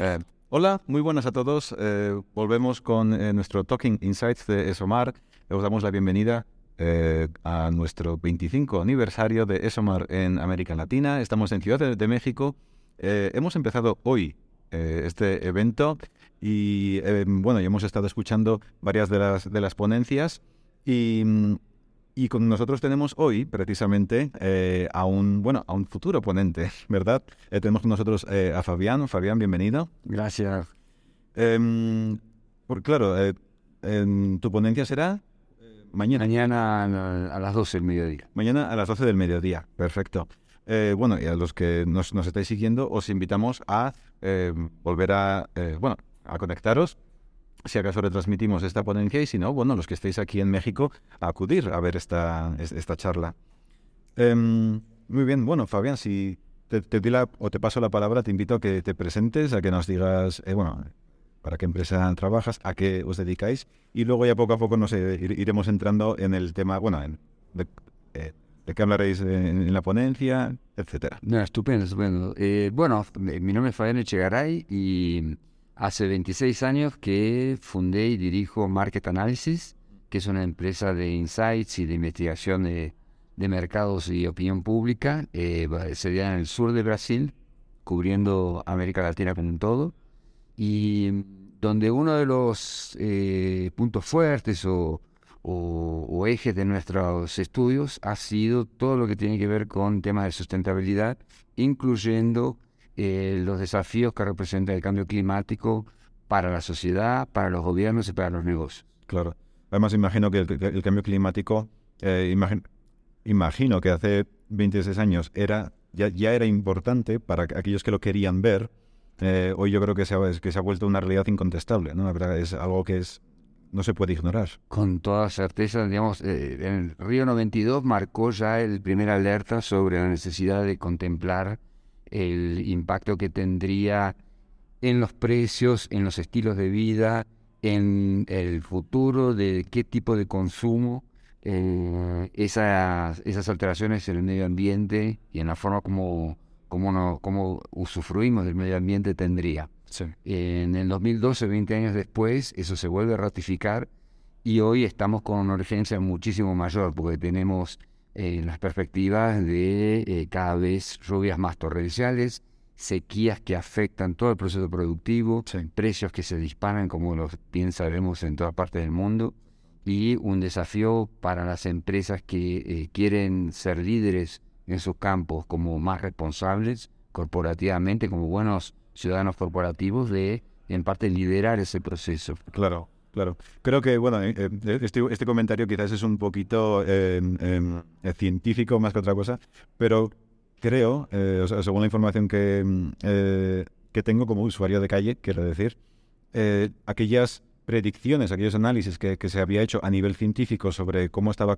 Eh, hola, muy buenas a todos. Eh, volvemos con eh, nuestro Talking Insights de ESOMAR. Os damos la bienvenida a nuestro 25 aniversario de ESOMAR en América Latina. Estamos en Ciudad de, México. hemos empezado hoy este evento y bueno, ya hemos estado escuchando varias de las, de las ponencias y mm, y con nosotros tenemos hoy, precisamente, eh, a un bueno a un futuro ponente, ¿verdad? Eh, tenemos con nosotros eh, a Fabián. Fabián, bienvenido. Gracias. Em, por, claro, em, tu ponencia será mañana. Mañana a las 12 del mediodía. Mañana a las 12 del mediodía, perfecto. bueno, y a los que nos, nos estáis siguiendo, os invitamos a volver a, bueno, a conectaros si acaso retransmitimos esta ponencia y si no, bueno, los que estéis aquí en México, a acudir a ver esta, esta charla. Em, muy bien, bueno, Fabián, si te, te la, o te paso la palabra, te invito a que te presentes, a que nos digas, eh, bueno, para qué empresa trabajas, a qué os dedicáis y luego ya poco a poco nos iremos entrando en el tema, bueno, de, eh, de, qué hablaréis en, la ponencia, etcétera. No, estupendo, estupendo. Eh, bueno, mi nombre es Fabián Echegaray y Hace 26 años que fundé y dirijo Market Analysis, que es una empresa de insights y de investigación de, mercados y opinión pública. Eh, sería en el sur de Brasil, cubriendo América Latina con todo. Y donde uno de los eh, puntos fuertes o, o, ejes de nuestros estudios ha sido todo lo que tiene que ver con temas de sustentabilidad, incluyendo eh, los desafíos que representa el cambio climático para la sociedad, para los gobiernos y para los negocios. Claro. Además, imagino que el, cambio climático, eh, imagino que hace 26 años era ya, ya, era importante para aquellos que lo querían ver. Eh, hoy yo creo que se, ha, que se ha vuelto una realidad incontestable, ¿no? Es algo que es no se puede ignorar. Con toda certeza, digamos, en el Río 92 marcó ya el primer alerta sobre la necesidad de contemplar el impacto que tendría en los precios, en los estilos de vida, en el futuro de qué tipo de consumo eh, esas, esas alteraciones en el medio ambiente y en la forma como, como, no, como usufruimos del medio ambiente tendría. En el 2012, 20 años después, eso se vuelve a ratificar y hoy estamos con una urgencia muchísimo mayor porque tenemos en las perspectivas de eh, cada vez lluvias más torrenciales, sequías que afectan todo el proceso productivo, precios que se disparan, como los bien sabemos en toda parte del mundo, y un desafío para las empresas que eh, quieren ser líderes en sus campos como más responsables corporativamente, como buenos ciudadanos corporativos, de en parte liderar ese proceso. Claro. Claro. Creo que, bueno, eh, eh, este, este, comentario quizás es un poquito em, eh, científico más que otra cosa, pero creo, según la información que, em, que tengo como usuario de calle, quiero decir, aquellas predicciones, aquellos análisis que, se había hecho a nivel científico sobre cómo estaba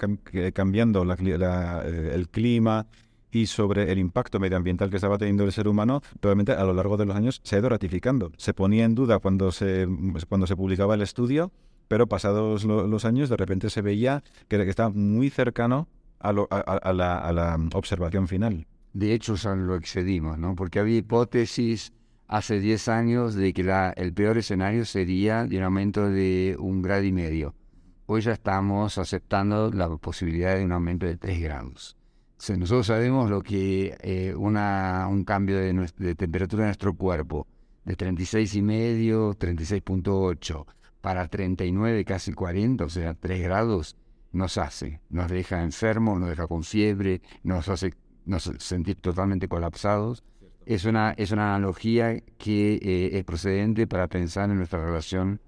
cambiando el clima, y sobre el impacto medioambiental que estaba teniendo el ser humano, probablemente a lo largo de los años se ha ido ratificando. Se ponía en duda cuando se, cuando se publicaba el estudio, pero pasados los años de repente se veía que, estaba muy cercano a, la, observación final. De hecho, lo excedimos, ¿no? Porque había hipótesis hace 10 años de que la, el peor escenario sería de un aumento de un grado y medio. Hoy ya estamos aceptando la posibilidad de un aumento de 3 grados nosotros sabemos lo que eh, una, un cambio de, temperatura de nuestro cuerpo de 36 y medio, 36.8 para 39, casi 40, o sea, 3 grados, nos hace, nos deja enfermos, nos deja con fiebre, nos hace nos sentir totalmente colapsados. Es una, es una analogía que eh, es procedente para pensar en nuestra relación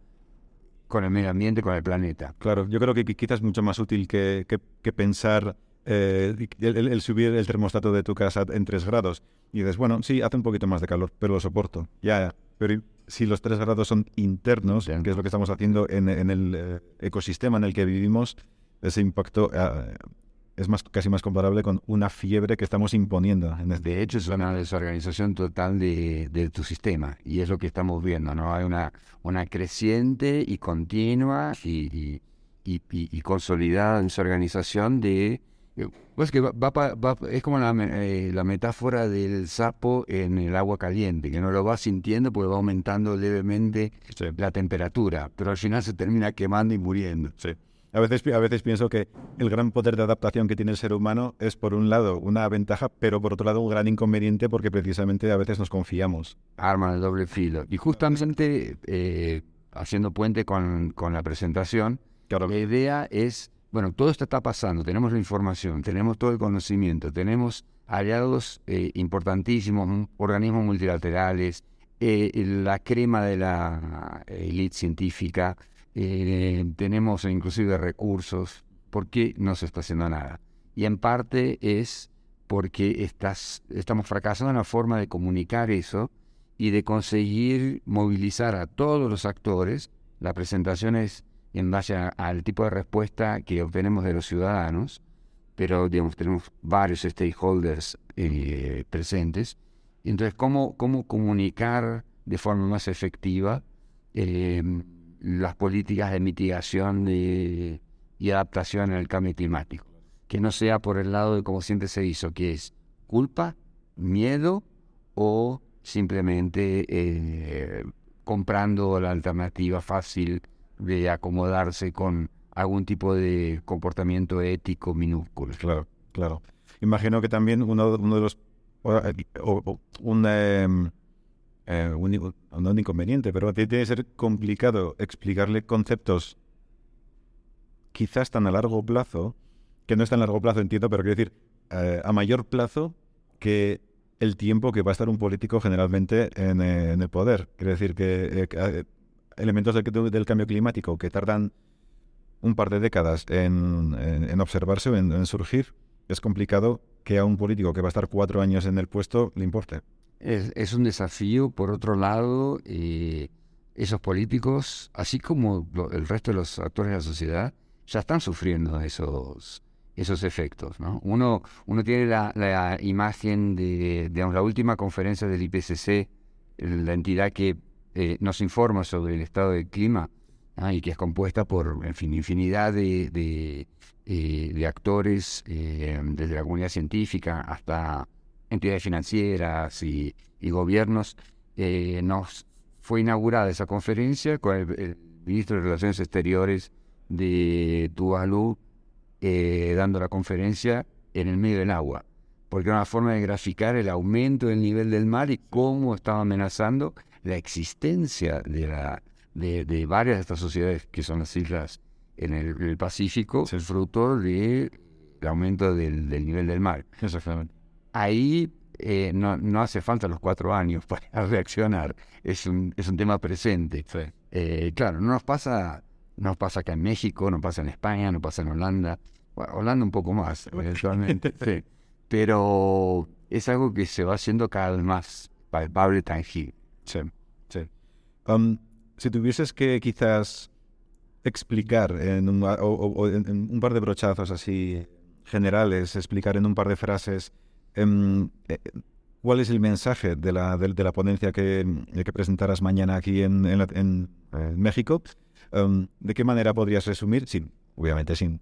con el medio ambiente, con el planeta. Claro, yo creo que quizás es mucho más útil que, que, que pensar eh, el, subir el termostato de tu casa en 3 grados. Y dices, bueno, sí, hace un poquito más de calor, pero lo soporto. Ya, pero si los 3 grados son internos, que es lo que estamos haciendo en, el eh, ecosistema en el que vivimos, ese impacto eh, es más, casi más comparable con una fiebre que estamos imponiendo. En este de hecho, es una desorganización total de, de, tu sistema y es lo que estamos viendo, ¿no? Hay una, una creciente y continua y, y, y, y consolidada desorganización de Pues que va, va es como la, eh, la metáfora del sapo en el agua caliente, que no lo va sintiendo porque va aumentando levemente Sí. la temperatura, pero al final se termina quemando y muriendo. Sí. A veces, a veces pienso que el gran poder de adaptación que tiene el ser humano es, por un lado, una ventaja, pero por otro lado, un gran inconveniente porque precisamente a veces nos confiamos. Arma de doble filo. Y justamente eh, haciendo puente con, con la presentación, Claro, La idea es, bueno, todo esto está pasando, tenemos la información, tenemos todo el conocimiento, tenemos aliados eh, importantísimos, organismos multilaterales, eh, la crema de la élite científica, eh, tenemos inclusive recursos, ¿por qué no se está haciendo nada? Y en parte es porque estás, estamos fracasando en la forma de comunicar eso y de conseguir movilizar a todos los actores. La presentación es en base a- al tipo de respuesta que obtenemos de los ciudadanos, pero digamos, tenemos varios stakeholders eh, presentes. Entonces, ¿cómo, ¿cómo comunicar de forma más efectiva eh, las políticas de mitigación y adaptación al cambio climático? Que no sea por el lado de como siempre se hizo, que es culpa, miedo o simplemente eh, comprando la alternativa fácil de acomodarse con algún tipo de comportamiento ético minúsculo. claro, claro. Imagino que también uno, uno de los... un, em, eh, un, no un inconveniente, pero tiene que ser complicado explicarle conceptos quizás tan a largo plazo, que no es tan largo plazo, entiendo, pero quiero decir, eh, a mayor plazo que el tiempo que va a estar un político generalmente en, eh, en el poder. Quiero decir que eh, eh, elementos del, del cambio climático que tardan un par de décadas en, en- en observarse o en, en surgir, es complicado que a un político que va a estar cuatro años en el puesto le importe. Es, es un desafío, por otro lado, eh, esos políticos, así como lo- el resto de los actores de la sociedad, ya están sufriendo esos, esos efectos. ¿no? Uno, uno tiene la, la imagen de digamos, la última conferencia del IPCC, la entidad que eh, nos informa sobre el estado del clima ¿ah? y que es compuesta por en fin, infinidad de, de, eh, de actores, eh, desde la comunidad científica hasta entidades financieras y, y gobiernos. Eh, nos fue inaugurada esa conferencia con el, el ministro de Relaciones Exteriores de Tuvalu eh, dando la conferencia en el medio del agua, porque era una forma de graficar el aumento del nivel del mar y cómo estaba amenazando la existencia de, la, de, de varias de estas sociedades que son las islas en el, el Pacífico, Sí. fruto del aumento del, del nivel del mar. Exactamente. Ahí eh, no, no hace falta los cuatro años para reaccionar, es un, es un tema presente. Eh, claro, no nos pasa, no nos pasa acá en México, no pasa en España, no pasa en Holanda. Bueno, Holanda un poco más, eventualmente. sí. Pero es algo que se va haciendo cada vez más palpable, tangible. Sí, sí. Um, si tuvieses que quizás explicar en un, o, en- un par de brochazos así generales, explicar en un par de frases em, eh, cuál es el mensaje de la, de, de la ponencia que, que presentarás mañana aquí en, en la- en, eh, México, um, ¿de qué manera podrías resumir? Sin, obviamente sin,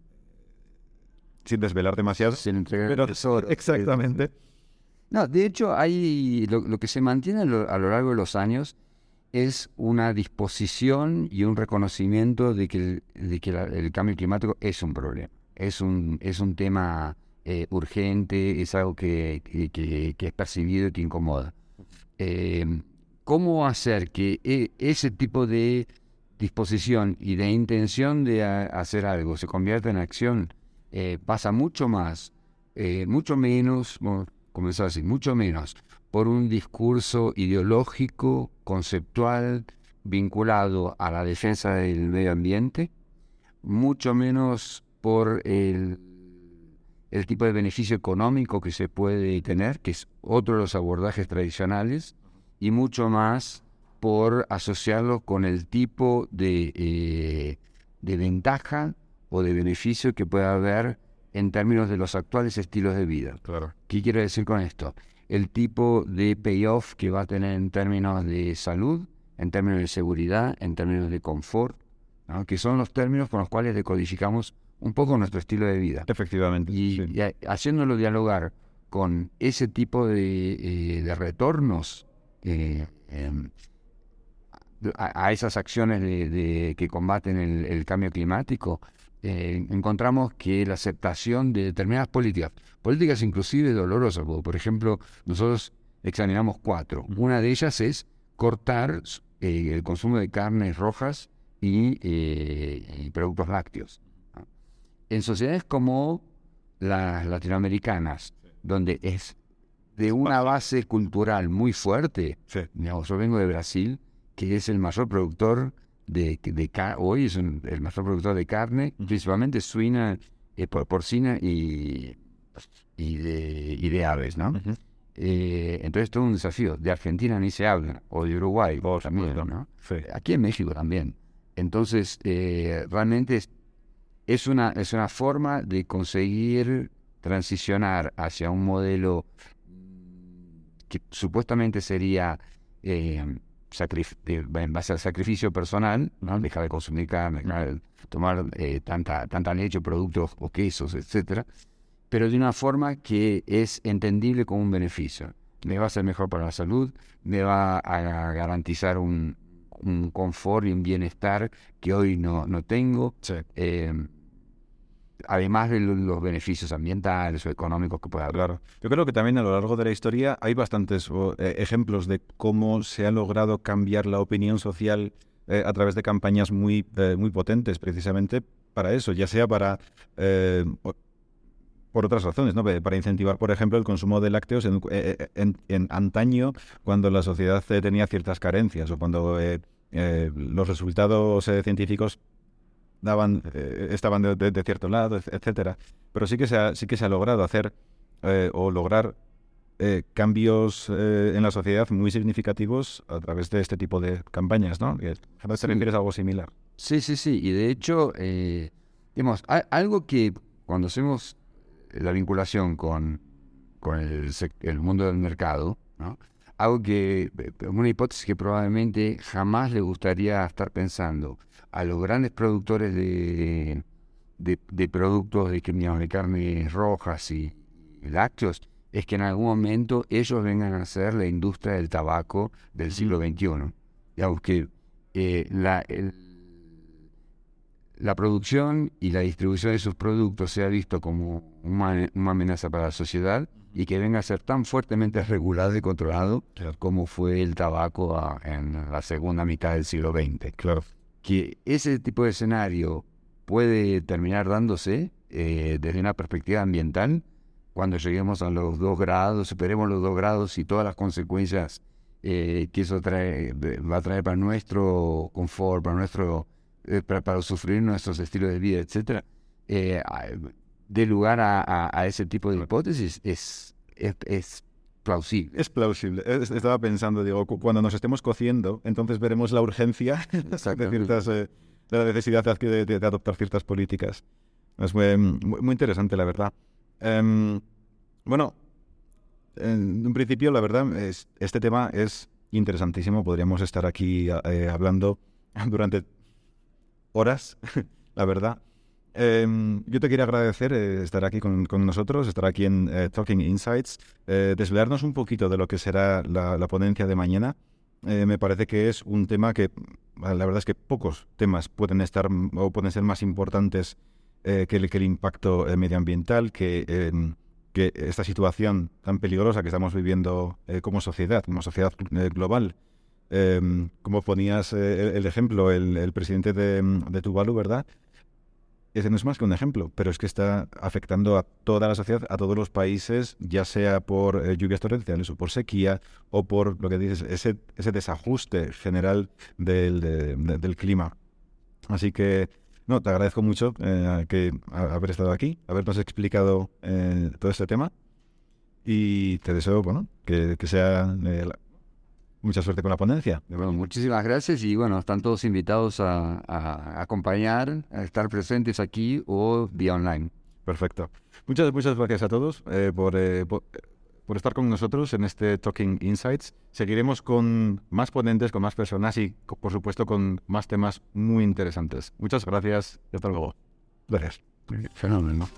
sin desvelar demasiado. Sin entregar Pero-. Exactamente. No, de hecho, hay lo, que se mantiene a lo, a lo largo de los años es una disposición y un reconocimiento de que el, de que el cambio climático es un problema, es un, es un tema eh, urgente, es algo que, que- es percibido y que incomoda. Eh, ¿Cómo hacer que e- ese tipo de disposición y de intención de hacer algo se convierta en acción? Eh, pasa mucho más, eh, mucho menos, comenzar así, mucho menos por un discurso ideológico, conceptual, vinculado a la defensa del medio ambiente, mucho menos por el, el tipo de beneficio económico que se puede tener, que es otro de los abordajes tradicionales, y mucho más por asociarlo con el tipo de, eh, de ventaja o de beneficio que pueda haber en términos de los actuales estilos de vida. Claro. ¿Qué quiero decir con esto? El tipo de payoff que va a tener en términos de salud, en términos de seguridad, en términos de confort, ¿no? que son los términos con los cuales decodificamos un poco nuestro estilo de vida. Efectivamente. Y, sí. y a- haciéndolo dialogar con ese tipo de, eh, de retornos eh, em, a, a esas acciones de, de- que combaten el, el cambio climático, eh, encontramos que la aceptación de determinadas políticas, políticas inclusive dolorosas, porque, por ejemplo, nosotros examinamos cuatro. Una de ellas es cortar eh, el consumo de carnes rojas y, eh, y productos lácteos. En sociedades como las latinoamericanas, donde es de una base cultural muy fuerte, Sí. digamos, yo vengo de Brasil, que es el mayor productor de, de hoy es un- el mayor productor de carne, principalmente suina, eh, por- porcina y, y, de, y de aves, ¿no? Eh, entonces todo un desafío. De Argentina ni se habla, o de Uruguay Por también. ¿no? Sí. Aquí en México también. Entonces, eh, realmente es, es una, es una forma de conseguir transicionar hacia un modelo que supuestamente sería eh, en base al sacrificio personal, ¿no? dejar de consumir carne, de tomar eh, tanta, tanta leche, productos o quesos, etcétera, pero de una forma que es entendible como un beneficio. Me va a ser mejor para la salud, me va a garantizar un, un confort y un bienestar que hoy no, no tengo, Sí. eh, además de lo- los beneficios ambientales o económicos que pueda haber. Claro. Yo creo que también a lo largo de la historia hay bastantes eh, ejemplos de cómo se ha logrado cambiar la opinión social eh, a través de campañas muy, eh, muy potentes, precisamente para eso, ya sea para eh, por otras razones, ¿no? Para incentivar, por ejemplo, el consumo de lácteos en, antaño, cuando la sociedad tenía ciertas carencias o cuando los resultados científicos daban, eh, estaban de, de- de cierto lado, et- etcétera. Pero sí que se ha, sí que se ha logrado hacer eh, o lograr eh, cambios eh, en la sociedad muy significativos a través de este tipo de campañas, ¿no? Que a veces Sí. te refieres a algo similar. Sí, sí, sí. Y de hecho, eh, digamos, algo que cuando hacemos la vinculación con, con el, el mundo del mercado, ¿no? Algo que, eh, una hipótesis que probablemente jamás le gustaría estar pensando a los grandes productores de, de, de productos de, de carnes rojas y, lácteos, es que en algún momento ellos vengan a ser la industria del tabaco del siglo XXI. Digamos que eh, la, el- la producción y la distribución de sus productos sea visto como una, una amenaza para la sociedad y que venga a ser tan fuertemente regulado y controlado como fue el tabaco a- en la segunda mitad del siglo XX. Claro. Que ese tipo de escenario puede terminar dándose eh, desde una perspectiva ambiental cuando lleguemos a los dos grados, superemos los dos grados y todas las consecuencias eh, que eso trae, va a traer para nuestro confort, para nuestro eh, para, para sufrir nuestros estilos de vida, etcétera, eh, dé lugar a, a- a ese tipo de hipótesis es, es, es plausible. Es plausible. Es- Estaba pensando, digo, cu- cuando nos estemos cociendo, entonces veremos la urgencia de ciertas, eh, de la necesidad de, adqui- de- de adoptar ciertas políticas. Es muy, muy- muy interesante, la verdad. Em, bueno, en un principio, la verdad, es, este tema es interesantísimo. Podríamos estar aquí eh, hablando durante horas, la verdad. Em, yo te quería agradecer eh, estar aquí con, nosotros, estar aquí en eh, Talking Insights, eh, desvelarnos un poquito de lo que será la, ponencia de mañana. Me parece que es un tema que, la verdad es que pocos temas pueden estar o pueden ser más importantes que, el, impacto medioambiental, que, em, que esta situación tan peligrosa que estamos viviendo como sociedad, como sociedad global. Em, como ponías el, ejemplo, el, el presidente de, de Tuvalu, ¿verdad? Ese no es más que un ejemplo, pero es que está afectando a toda la sociedad, a todos los países, ya sea por eh, lluvias torrenciales o por sequía o por lo que dices, ese, desajuste general del, de- de- del clima. Así que, no, te agradezco mucho eh, que haber estado aquí, habernos explicado eh, todo este tema y te deseo, bueno, que, que sea la- mucha suerte con la ponencia. Bueno, muchísimas gracias y bueno, están todos invitados a, a acompañar, a estar presentes aquí o vía online. Perfecto. Muchas, muchas gracias a todos eh, por, eh, por, por estar con nosotros en este Talking Insights. Seguiremos con más ponentes, con más personas y, por supuesto, con más temas muy interesantes. Muchas gracias y hasta luego. Gracias. fenómeno.